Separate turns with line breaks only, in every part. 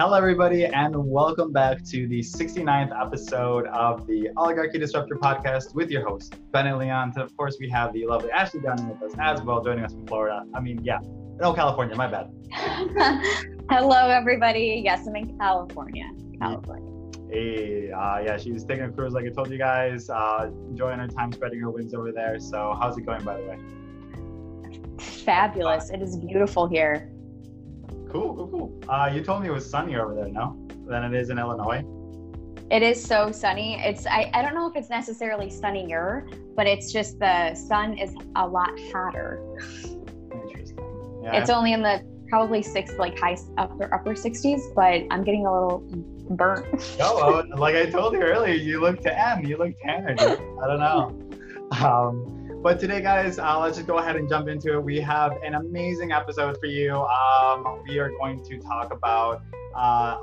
Hello, everybody, and welcome back to the 69th episode of the Oligarchy Disruptor podcast with your host, Bennett Leon. And of course, we have the lovely Ashley down with us as well, joining us from Florida. I mean, yeah, no, California, my bad.
Hello, everybody. Yes, I'm in California. California.
Hey, uh, yeah, she's taking a cruise like I told you guys, uh, enjoying her time spreading her wings over there. So, how's it going, by the way?
Fabulous. It is beautiful here.
Cool, cool, cool. Uh, you told me it was sunny over there, no? Than it is in Illinois.
It is so sunny. It's I, I don't know if it's necessarily sunnier, but it's just the sun is a lot hotter.
Interesting.
Yeah. It's only in the probably six like high upper upper 60s, but I'm getting a little burnt.
oh, like I told you earlier, you look tan. You look tanner. I don't know. Um, but today, guys, uh, let's just go ahead and jump into it. We have an amazing episode for you. Um, we are going to talk about uh,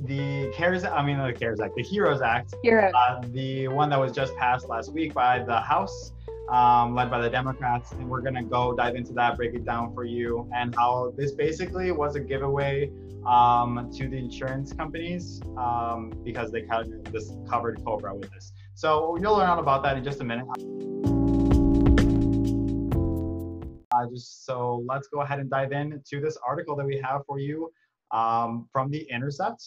the CARES, I mean, the CARES Act, the HEROES Act,
Heroes.
Uh, the one that was just passed last week by the House, um, led by the Democrats. And we're going to go dive into that, break it down for you, and how this basically was a giveaway um, to the insurance companies um, because they kind of just covered Cobra with this. So you'll learn all about that in just a minute. Uh, just so let's go ahead and dive into this article that we have for you um, from the Intercept.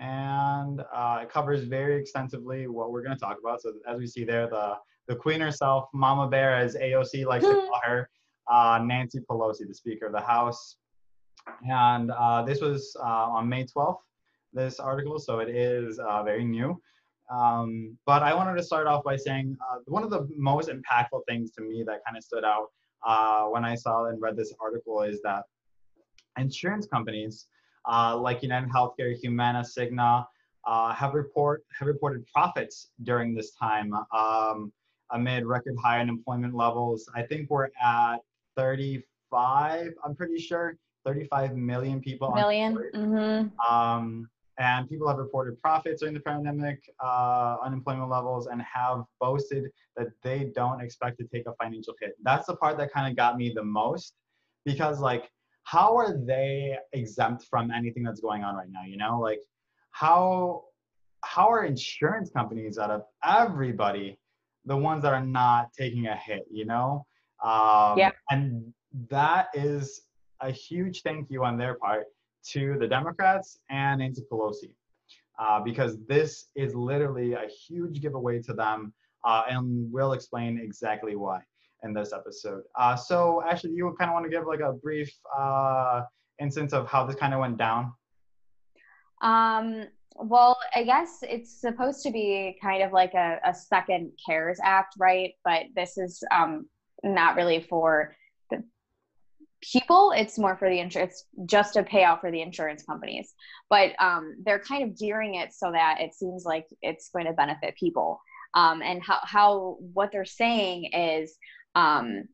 And uh, it covers very extensively what we're going to talk about. So as we see there, the, the queen herself, Mama Bear, as AOC likes to call her, uh, Nancy Pelosi, the Speaker of the House. And uh, this was uh, on May 12th, this article, so it is uh, very new. Um, but I wanted to start off by saying uh, one of the most impactful things to me that kind of stood out uh, when I saw and read this article is that insurance companies uh, like United Healthcare, Humana, Cigna uh, have report have reported profits during this time um, amid record high unemployment levels. I think we're at 35. I'm pretty sure 35 million people.
1000000 mm-hmm.
um, and people have reported profits during the pandemic, uh, unemployment levels, and have boasted that they don't expect to take a financial hit. That's the part that kind of got me the most because, like, how are they exempt from anything that's going on right now? You know, like, how how are insurance companies out of everybody the ones that are not taking a hit? You know,
um, yeah,
and that is a huge thank you on their part to the Democrats and Nancy Pelosi. Uh, because this is literally a huge giveaway to them, uh, and we'll explain exactly why in this episode. Uh, so, actually, you kind of want to give like a brief uh, instance of how this kind of went down?
Um, well, I guess it's supposed to be kind of like a, a second CARES Act, right? But this is um, not really for people it's more for the insurance it's just a payout for the insurance companies. But um, they're kind of gearing it so that it seems like it's going to benefit people. Um, and how, how what they're saying is um,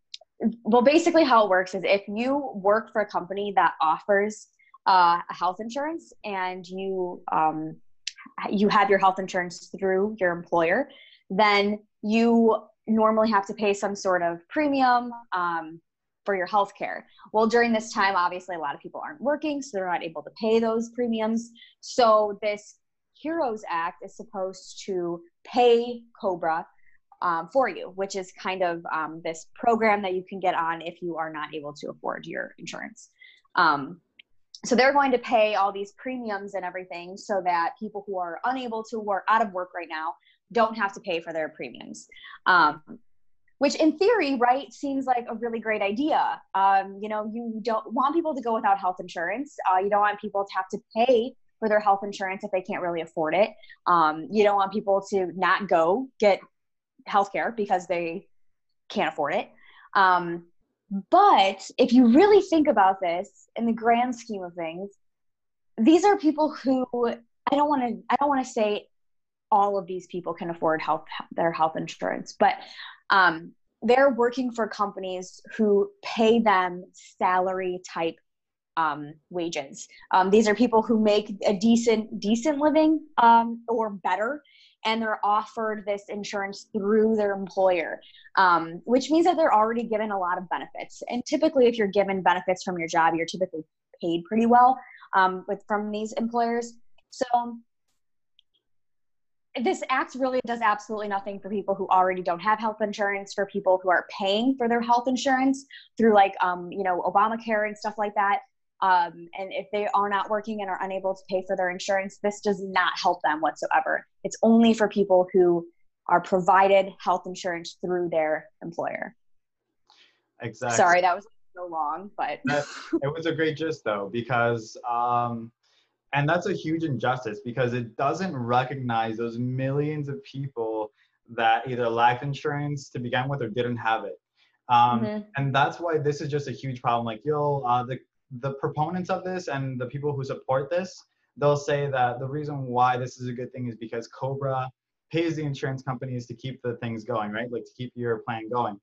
well basically how it works is if you work for a company that offers uh, health insurance and you um, you have your health insurance through your employer then you normally have to pay some sort of premium um, for your health care. Well, during this time, obviously, a lot of people aren't working, so they're not able to pay those premiums. So, this HEROES Act is supposed to pay Cobra um, for you, which is kind of um, this program that you can get on if you are not able to afford your insurance. Um, so they're going to pay all these premiums and everything so that people who are unable to work out of work right now don't have to pay for their premiums. Um, which in theory right seems like a really great idea. Um, you know you don't want people to go without health insurance. Uh, you don't want people to have to pay for their health insurance if they can't really afford it. Um, you don't want people to not go get health care because they can't afford it. Um, but if you really think about this in the grand scheme of things these are people who i don't want to i don't want to say all of these people can afford health their health insurance but um, they're working for companies who pay them salary type um, wages. Um, these are people who make a decent decent living um, or better, and they're offered this insurance through their employer, um, which means that they're already given a lot of benefits. And typically, if you're given benefits from your job, you're typically paid pretty well. um, with from these employers. So this act really does absolutely nothing for people who already don't have health insurance for people who are paying for their health insurance through like um, you know obamacare and stuff like that. Um, and if they are not working and are unable to pay for their insurance this does not help them whatsoever. It's only for people who are provided health insurance through their employer.
Exactly.
Sorry that was so long but
it was a great gist though because um, and that's a huge injustice because it doesn't recognize those millions of people that either lacked insurance to begin with or didn't have it. Um, mm-hmm. And that's why this is just a huge problem. Like, you'll, uh, the, the proponents of this and the people who support this, they'll say that the reason why this is a good thing is because Cobra pays the insurance companies to keep the things going, right? Like to keep your plan going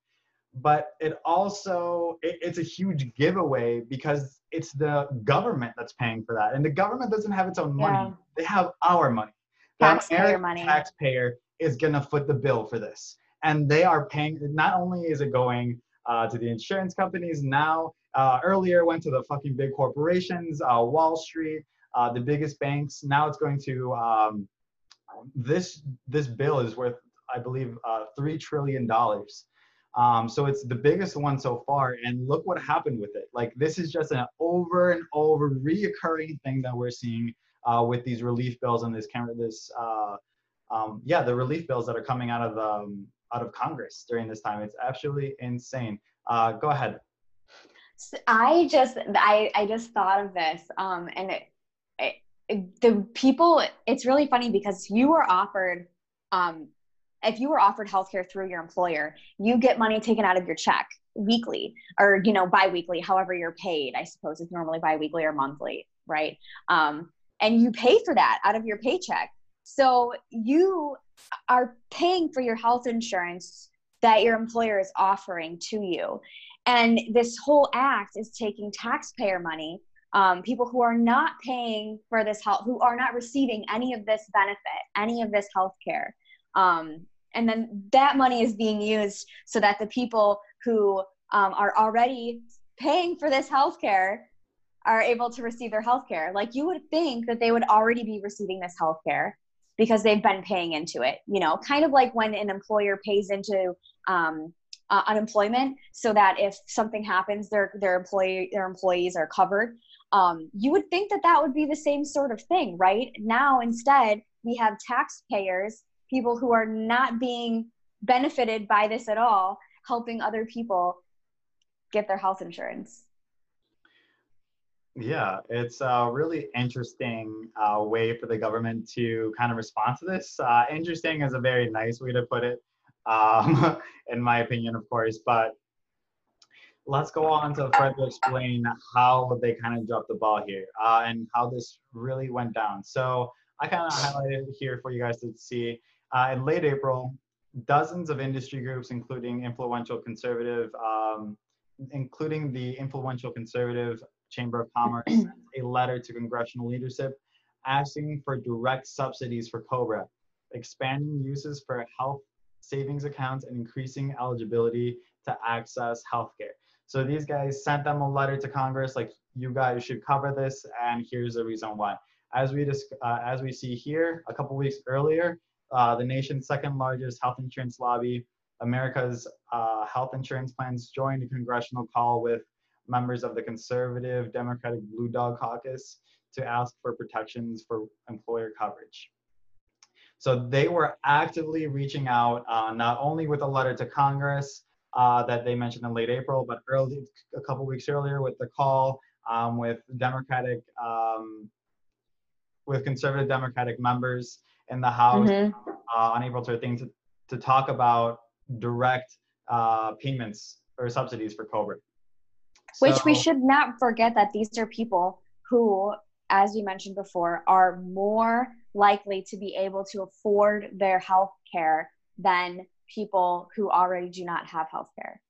but it also it, it's a huge giveaway because it's the government that's paying for that. And the government doesn't have its own money. Yeah. they have our money.
Taxpayer money.
taxpayer is going to foot the bill for this. And they are paying not only is it going uh, to the insurance companies now uh, earlier went to the fucking big corporations uh, wall street uh, the biggest banks. Now it's going to um, this this bill is worth i believe uh, three trillion dollars um, so it's the biggest one so far. And look what happened with it. Like this is just an over and over reoccurring thing that we're seeing uh, with these relief bills and this camera, this, uh, um, yeah, the relief bills that are coming out of um, out of Congress during this time. It's absolutely insane. Uh, go ahead.
I just I I just thought of this, um, and it, it, the people. It's really funny because you were offered um, if you were offered healthcare through your employer, you get money taken out of your check weekly or you know biweekly, however you're paid. I suppose it's normally biweekly or monthly, right? Um, and you pay for that out of your paycheck. So you are paying for your health insurance that your employer is offering to you. And this whole act is taking taxpayer money, um, people who are not paying for this health, who are not receiving any of this benefit, any of this health care, um, and then that money is being used so that the people who um, are already paying for this health care are able to receive their health care like you would think that they would already be receiving this health care because they've been paying into it you know kind of like when an employer pays into um, uh, unemployment so that if something happens their their employee their employees are covered. Um, you would think that that would be the same sort of thing right? Now instead we have taxpayers people who are not being benefited by this at all helping other people get their health insurance
yeah it's a really interesting uh, way for the government to kind of respond to this uh, interesting is a very nice way to put it um, in my opinion of course but let's go on to to explain how they kind of dropped the ball here uh, and how this really went down. So I kind of highlighted here for you guys to see. Uh, in late April, dozens of industry groups, including influential conservative, um, including the influential conservative Chamber of Commerce, sent a letter to congressional leadership asking for direct subsidies for COBRA, expanding uses for health savings accounts, and increasing eligibility to access healthcare. So these guys sent them a letter to Congress, like you guys should cover this, and here's the reason why. As we just, uh, as we see here, a couple weeks earlier, uh, the nation's second largest health insurance lobby, America's uh, health insurance plans joined a congressional call with members of the conservative Democratic Blue Dog Caucus to ask for protections for employer coverage. So they were actively reaching out, uh, not only with a letter to Congress uh, that they mentioned in late April, but early a couple weeks earlier with the call um, with Democratic, um, with conservative Democratic members in the House mm-hmm. uh, on April 13th to, to talk about direct uh, payments or subsidies for COBRA.
Which so, we should not forget that these are people who, as we mentioned before, are more likely to be able to afford their health care than people who already do not have health care.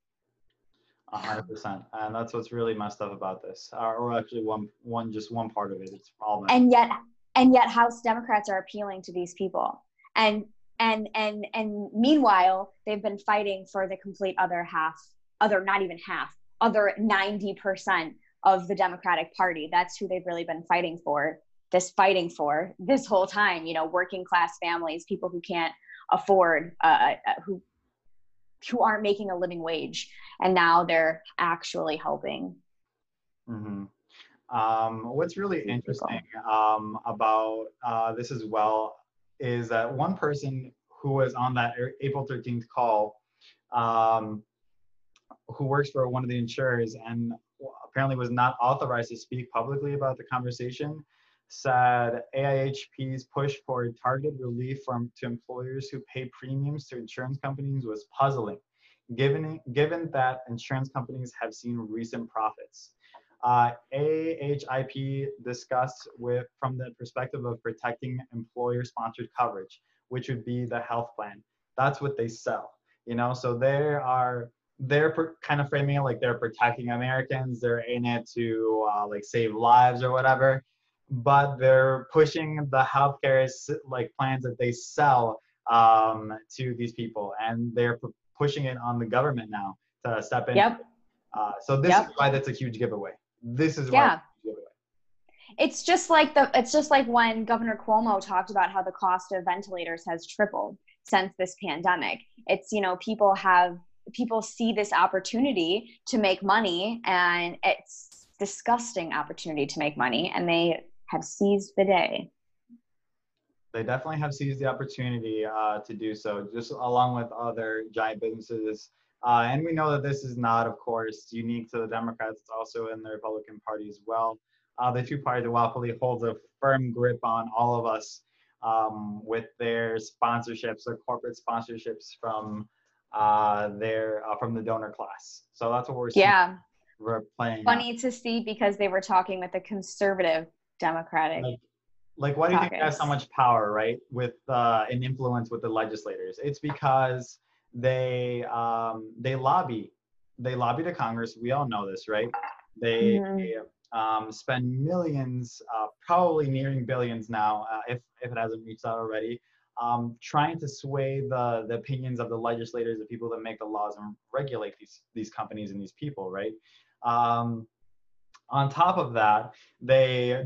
hundred percent, and that's what's really messed up about this, or actually one, one, just one part of it. It's problem.
And yet, and yet house democrats are appealing to these people and and and and meanwhile they've been fighting for the complete other half other not even half other 90% of the Democratic Party. That's who they've really been fighting for, this fighting for this whole time. You know, working class families, people who can't afford, uh, uh who who aren't making a living wage, and now they're actually helping.
Mm-hmm. Um, what's really interesting um, about uh, this as well is that one person who was on that April 13th call, um, who works for one of the insurers and apparently was not authorized to speak publicly about the conversation, said AHIP's push for targeted relief from to employers who pay premiums to insurance companies was puzzling, given given that insurance companies have seen recent profits. Uh, AHIP discussed with from the perspective of protecting employer-sponsored coverage, which would be the health plan. That's what they sell, you know. So there are they're per, kind of framing it like they're protecting Americans. They're in it to uh, like save lives or whatever, but they're pushing the healthcare like plans that they sell um, to these people, and they're pushing it on the government now to step in.
Yep.
Uh, so this yep. is why that's a huge giveaway. This is
yeah. It's just like the it's just like when Governor Cuomo talked about how the cost of ventilators has tripled since this pandemic. It's you know people have people see this opportunity to make money and it's disgusting opportunity to make money and they have seized the day
they definitely have seized the opportunity uh, to do so just along with other giant businesses uh, and we know that this is not, of course, unique to the Democrats. It's also in the Republican Party as well. Uh, the two party duopoly holds a firm grip on all of us um, with their sponsorships their corporate sponsorships from uh, their uh, from the donor class. So that's what we're seeing.
Yeah,
we're playing.
Funny to see because they were talking with the conservative Democratic.
Like, like why do you think they have so much power, right, with uh, an influence with the legislators? It's because they um, they lobby they lobby to Congress. We all know this, right? They, mm-hmm. um, spend millions, uh, probably nearing billions now, uh, if if it hasn't reached out already, um, trying to sway the the opinions of the legislators, the people that make the laws and regulate these these companies and these people, right? Um, on top of that, they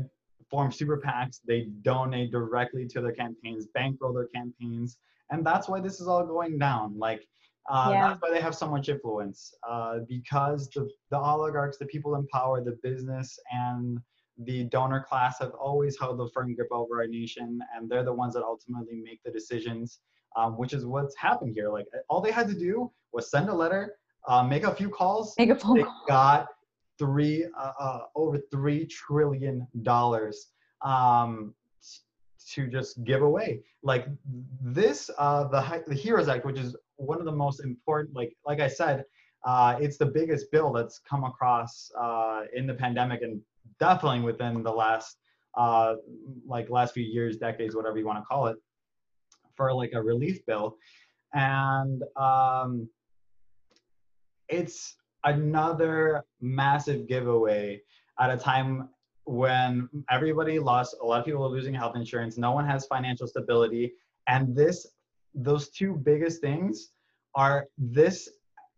form super PACs. They donate directly to their campaigns, bankroll their campaigns and that's why this is all going down like uh, yeah. that's why they have so much influence uh, because the, the oligarchs the people in power the business and the donor class have always held a firm grip over our nation and they're the ones that ultimately make the decisions um, which is what's happened here like all they had to do was send a letter uh, make a few calls
make a phone
they
call.
got three uh, uh, over three trillion dollars um, to just give away. Like this, uh, the the Heroes Act, which is one of the most important. Like like I said, uh, it's the biggest bill that's come across uh, in the pandemic and definitely within the last uh, like last few years, decades, whatever you want to call it, for like a relief bill, and um, it's another massive giveaway at a time when everybody lost, a lot of people are losing health insurance, no one has financial stability, and this, those two biggest things are this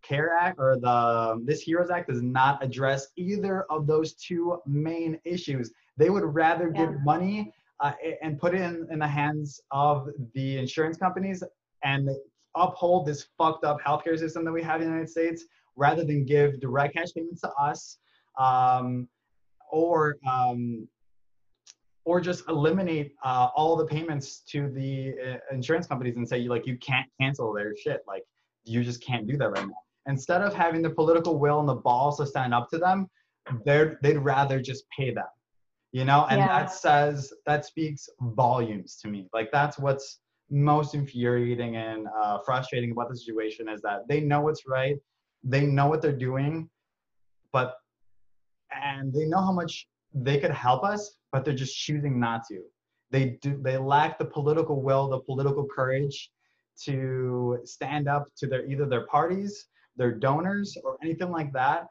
CARE Act or the this HEROES Act does not address either of those two main issues. They would rather yeah. give money uh, and put it in, in the hands of the insurance companies and uphold this fucked up healthcare system that we have in the United States rather than give direct cash payments to us. Um, or um, or just eliminate uh, all the payments to the uh, insurance companies and say like you can't cancel their shit. Like you just can't do that right now. Instead of having the political will and the balls to stand up to them they're they'd rather just pay them you know? And yeah. that says that speaks volumes to me. Like that's what's most infuriating and uh, frustrating about the situation is that they know what's right they know what they're doing but and they know how much they could help us, but they're just choosing not to. They do they lack the political will, the political courage to stand up to their either their parties, their donors, or anything like that.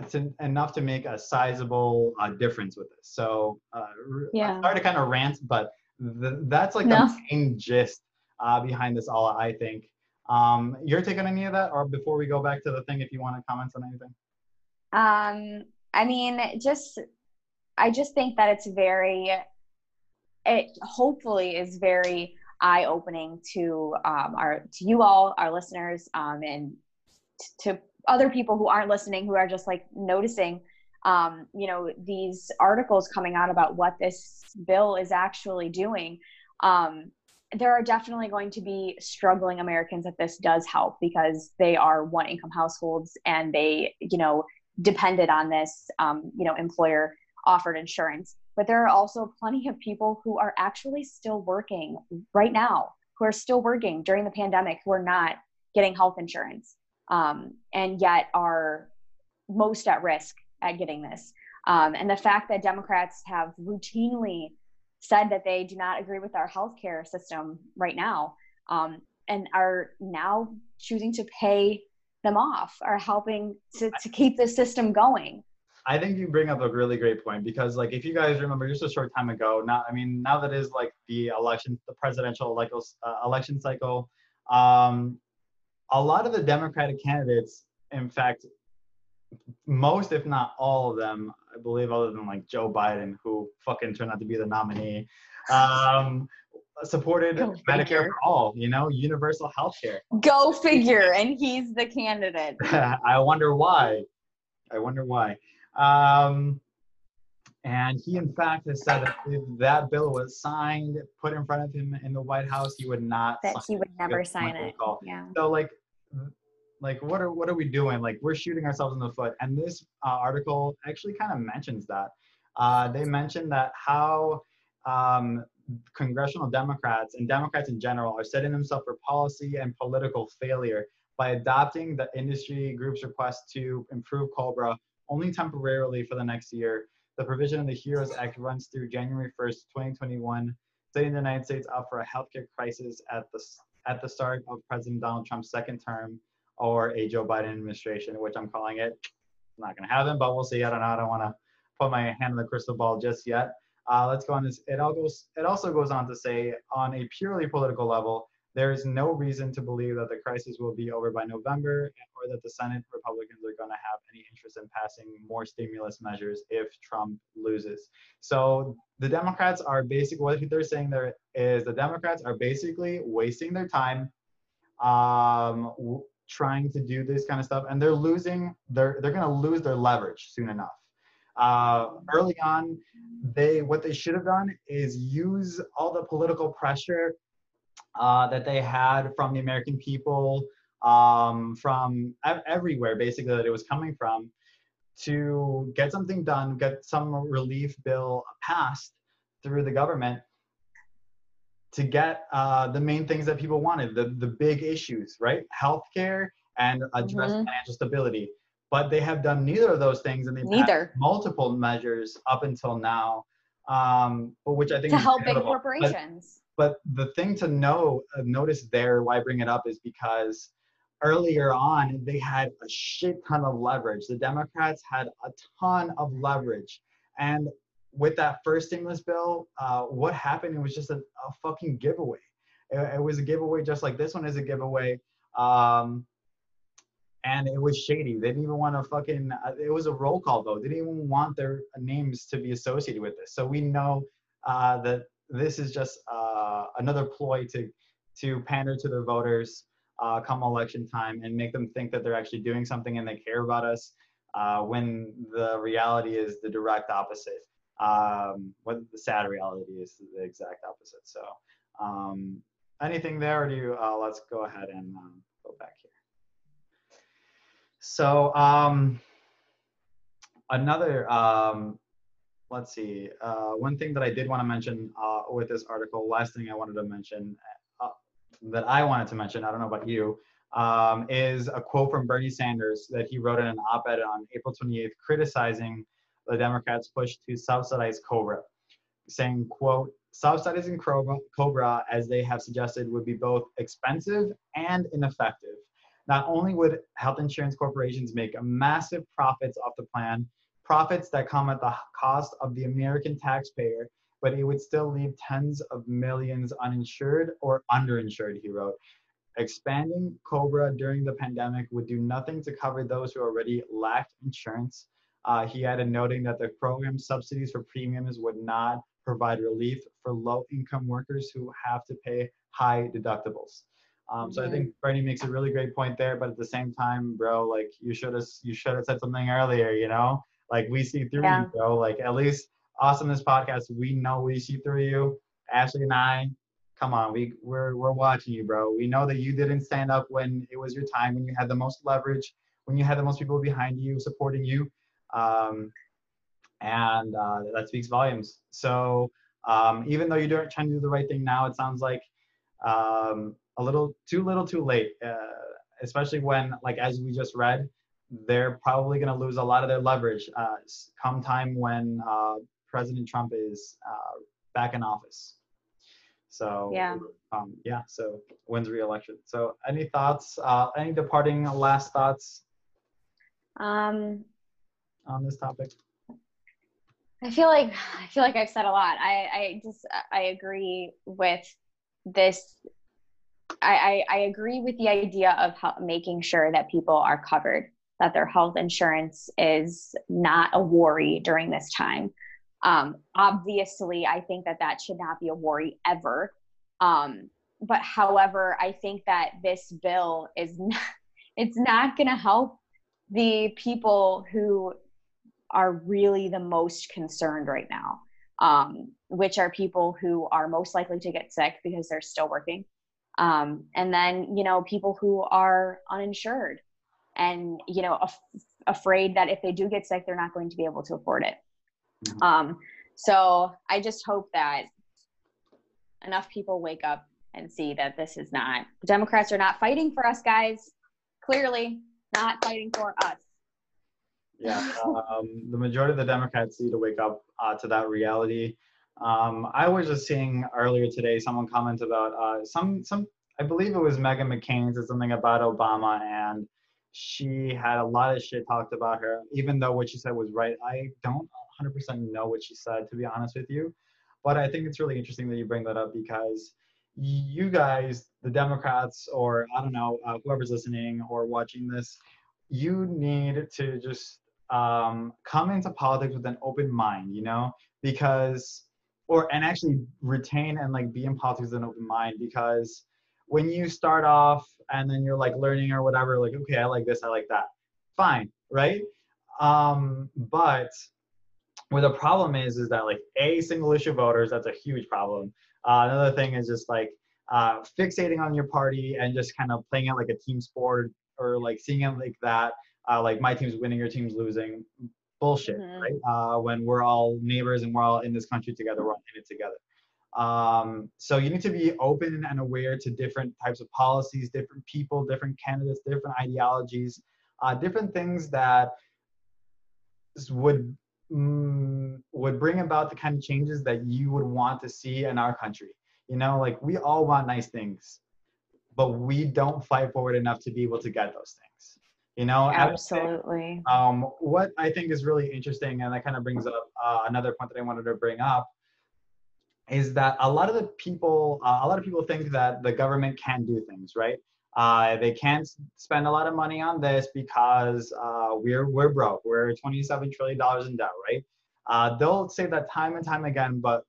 It's an, enough to make a sizable uh, difference with this. So, uh, yeah. I'm sorry to kind of rant, but the, that's like no. the main gist uh, behind this all, I think. Um, your take on any of that, or before we go back to the thing, if you want to comment on anything?
Um, I mean, just I just think that it's very it hopefully is very eye opening to um, our to you all, our listeners, um, and t- to other people who aren't listening who are just like noticing um, you know these articles coming out about what this bill is actually doing. Um, there are definitely going to be struggling americans that this does help because they are one income households and they you know depended on this um, you know employer offered insurance. But there are also plenty of people who are actually still working right now who are still working during the pandemic who are not getting health insurance um, and yet are most at risk at getting this. Um, and the fact that democrats have routinely said that they do not agree with our healthcare system right now um, and are now choosing to pay them off are helping to, to keep the system going.
I think you bring up a really great point because, like, if you guys remember, just a short time ago, now I mean, now that is like the election, the presidential like, uh, election cycle, um, a lot of the Democratic candidates, in fact, most if not all of them, I believe, other than like Joe Biden, who fucking turned out to be the nominee, um, supported Go Medicare figure. for all. You know, universal health care.
Go figure, and he's the candidate.
I wonder why. I wonder why. Um, and he, in fact, has said that if that bill was signed, put in front of him in the White House, he would not.
That he would never sign it. Call. Yeah.
So, like, like what are what are we doing? Like, we're shooting ourselves in the foot. And this uh, article actually kind of mentions that. Uh, they mentioned that how um, congressional Democrats and Democrats in general are setting themselves for policy and political failure by adopting the industry group's request to improve COBRA only temporarily for the next year. The provision of the HEROES Act runs through January 1st, 2021, setting the United States up for a healthcare crisis at the, at the start of President Donald Trump's second term or a Joe Biden administration, which I'm calling it. not going to happen, but we'll see. I don't know. I don't want to put my hand in the crystal ball just yet. Uh, let's go on this. It, all goes, it also goes on to say, on a purely political level, there is no reason to believe that the crisis will be over by November or that the Senate Republicans are going to have any interest in passing more stimulus measures if Trump loses. So the Democrats are basically, what they're saying there is the Democrats are basically wasting their time um, w- trying to do this kind of stuff and they're losing, they're, they're going to lose their leverage soon enough. Uh, early on, they what they should have done is use all the political pressure uh, that they had from the American people, um, from ev- everywhere, basically, that it was coming from, to get something done, get some relief bill passed through the government to get uh, the main things that people wanted, the, the big issues, right? Healthcare and address mm-hmm. financial stability. But they have done neither of those things, and they've
neither
multiple measures up until now, um, but which I think
to help big corporations.
But the thing to know, uh, notice there, why I bring it up is because earlier on, they had a shit ton of leverage. The Democrats had a ton of leverage. And with that first stimulus bill, uh, what happened? It was just a, a fucking giveaway. It, it, was a giveaway just like this one is a giveaway. Um, and it was shady. They didn't even want to fucking, uh, it was a roll call vote. They didn't even want their names to be associated with this. So we know uh, that this is just uh, another ploy to to pander to their voters uh, come election time and make them think that they're actually doing something and they care about us uh, when the reality is the direct opposite um, what the sad reality is the exact opposite so um, anything there or do you uh, let's go ahead and um, go back here so um, another um, let's see. Uh, one thing that I did want to mention uh, with this article, last thing I wanted to mention, uh, that I wanted to mention, I don't know about you, um, is a quote from Bernie Sanders that he wrote in an op-ed on April 28th, criticizing the Democrats' push to subsidize Cobra, saying, quote, subsidizing Cobra, as they have suggested, would be both expensive and ineffective. Not only would health insurance corporations make massive profits off the plan, profits that come at the cost of the American taxpayer, but it would still leave tens of millions uninsured or underinsured, he wrote. Expanding COBRA during the pandemic would do nothing to cover those who already lacked insurance. Uh, he added noting that the program subsidies for premiums would not provide relief for low income workers who have to pay high deductibles. Um, so I think Bernie makes a really great point there, but at the same time, bro, like you should have you should have said something earlier, you know? Like we see through yeah. you, bro. Like at least us on this podcast, we know we see through you. Ashley and I, come on, we we're we're watching you, bro. We know that you didn't stand up when it was your time, when you had the most leverage, when you had the most people behind you supporting you, um, and uh, that speaks volumes. So um, even though you're trying to do the right thing now, it sounds like um, a little too little, too late. Uh, especially when, like as we just read, they're probably going to lose a lot of their leverage uh, come time when uh, President Trump is uh, back in office. So
yeah,
um, yeah. So wins re-election. So any thoughts? Uh, any departing last thoughts?
Um,
on this topic.
I feel like I feel like I've said a lot. I I just I agree with this. I I, agree with the idea of making sure that people are covered, that their health insurance is not a worry during this time. Um, obviously, I think that that should not be a worry ever. Um, but however, I think that this bill is not, it's not going to help the people who are really the most concerned right now, um, which are people who are most likely to get sick because they're still working. Um, and then, you know, people who are uninsured and, you know, af- afraid that if they do get sick, they're not going to be able to afford it. Mm-hmm. Um, so I just hope that enough people wake up and see that this is not, the Democrats are not fighting for us, guys. Clearly, not fighting for us.
Yeah, um, the majority of the Democrats need to wake up uh, to that reality. Um, I was just seeing earlier today someone comment about uh, some some I believe it was Meghan McCain said something about Obama and she had a lot of shit talked about her, even though what she said was right. I don't 100% know what she said to be honest with you, but I think it's really interesting that you bring that up because you guys, the Democrats, or I don't know, uh, whoever's listening or watching this, you need to just um, come into politics with an open mind, you know, because, or, and actually retain and like be in politics with an open mind because when you start off and then you're like learning or whatever, like, okay, I like this, I like that, fine, right? Um, but where the problem is, is that like a single issue voters, that's a huge problem. Uh, another thing is just like uh, fixating on your party and just kind of playing it like a team sport or like seeing it like that uh, like my team's winning, your team's losing. Bullshit, mm-hmm. right? Uh, when we're all neighbors and we're all in this country together, we're all in it together. Um, so you need to be open and aware to different types of policies, different people, different candidates, different ideologies, uh, different things that would mm, would bring about the kind of changes that you would want to see in our country. You know, like we all want nice things, but we don't fight for it enough to be able to get those things. You know,
absolutely.
Um, what I think is really interesting, and that kind of brings up uh, another point that I wanted to bring up, is that a lot of the people, uh, a lot of people think that the government can do things, right? Uh, they can't spend a lot of money on this because uh, we're we're broke. We're 27 trillion dollars in debt, right? Uh, they'll say that time and time again, but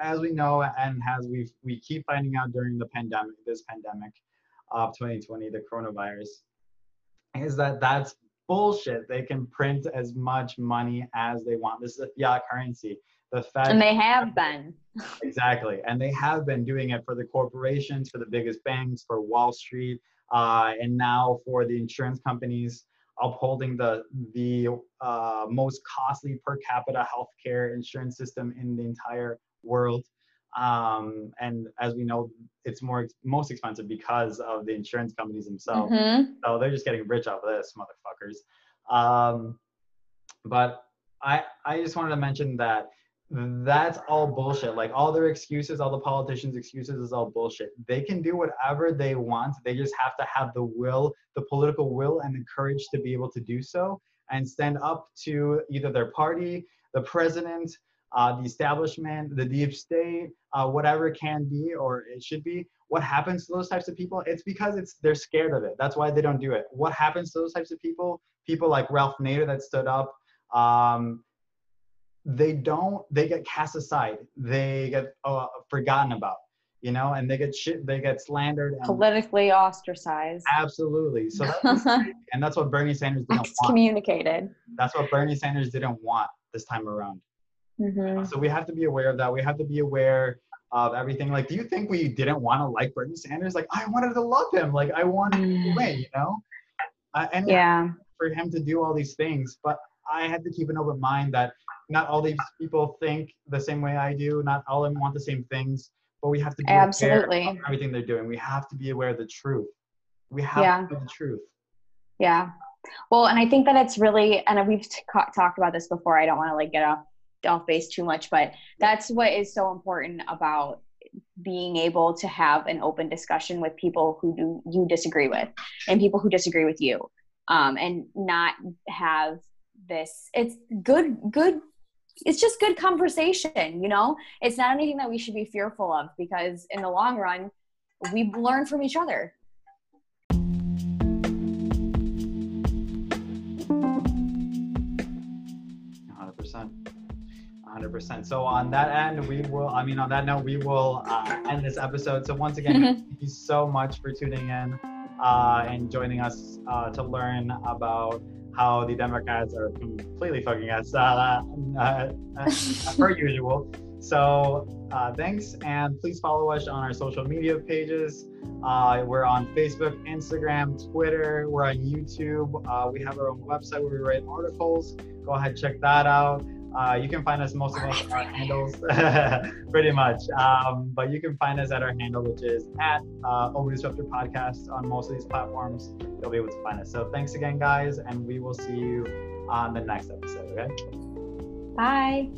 as we know, and as we we keep finding out during the pandemic, this pandemic of 2020, the coronavirus, is that that's bullshit. They can print as much money as they want. This is a fiat currency.
The Fed and they have been
exactly, and they have been doing it for the corporations, for the biggest banks, for Wall Street, uh, and now for the insurance companies upholding the the uh, most costly per capita healthcare insurance system in the entire world. Um, and as we know, it's more most expensive because of the insurance companies themselves. Mm-hmm. So they're just getting rich off of this, motherfuckers. Um, but I I just wanted to mention that that's all bullshit. Like all their excuses, all the politicians' excuses is all bullshit. They can do whatever they want. They just have to have the will, the political will, and the courage to be able to do so and stand up to either their party, the president, the establishment, the deep state, uh, whatever it can be or it should be. What happens to those types of people? It's because it's they're scared of it. That's why they don't do it. What happens to those types of people? People like Ralph Nader that stood up um, they don't they get cast aside they get uh, forgotten about you know and they get shit they get slandered and
Politically ostracized.
absolutely so that's and that's what bernie sanders didn't want
Excommunicated.
that's what bernie sanders didn't want this time around
hmm
so we have to be aware of that. We have to be aware of everything. Like do you think we didn't want to like bernie sanders? Like i wanted to love him. Like i wanted him to win you know? Uh, and
Yeah.
for him to do all these things but i had to keep an open mind that not all these people think the same way i do. Not all of them want the same things but we have to be aware
Absolutely.
of everything they're doing. We have to be aware of the truth. We have
Yeah.
to know the truth.
Yeah. Well, and I think that it's really, and we've t- talked about this before. I don't want to like get off off base too much, but that's what is so important about being able to have an open discussion with people who do, you disagree with and people who disagree with you, um, and not have this. It's good, good. It's just good conversation, you know. It's not anything that we should be fearful of because in the long run, we learn from each other.
100%. 100%. So on that end, we will, I mean, on that note, we will uh, end this episode. So once again, thank you so much for tuning in uh, and joining us uh, to learn about how the Democrats are completely fucking us, uh, uh, uh, per usual. So uh, thanks, and please follow us on our social media pages. Uh, we're on Facebook, Instagram, Twitter. We're on YouTube. Uh, we have our own website where we write articles. Go ahead, check that out. Uh, you can find us most of us our handles, pretty much. Um, but you can find us at our handle, which is at uh, Over Disruptor Podcast on most of these platforms. You'll be able to find us. So thanks again, guys, and we will see you on the next episode. Okay.
Bye.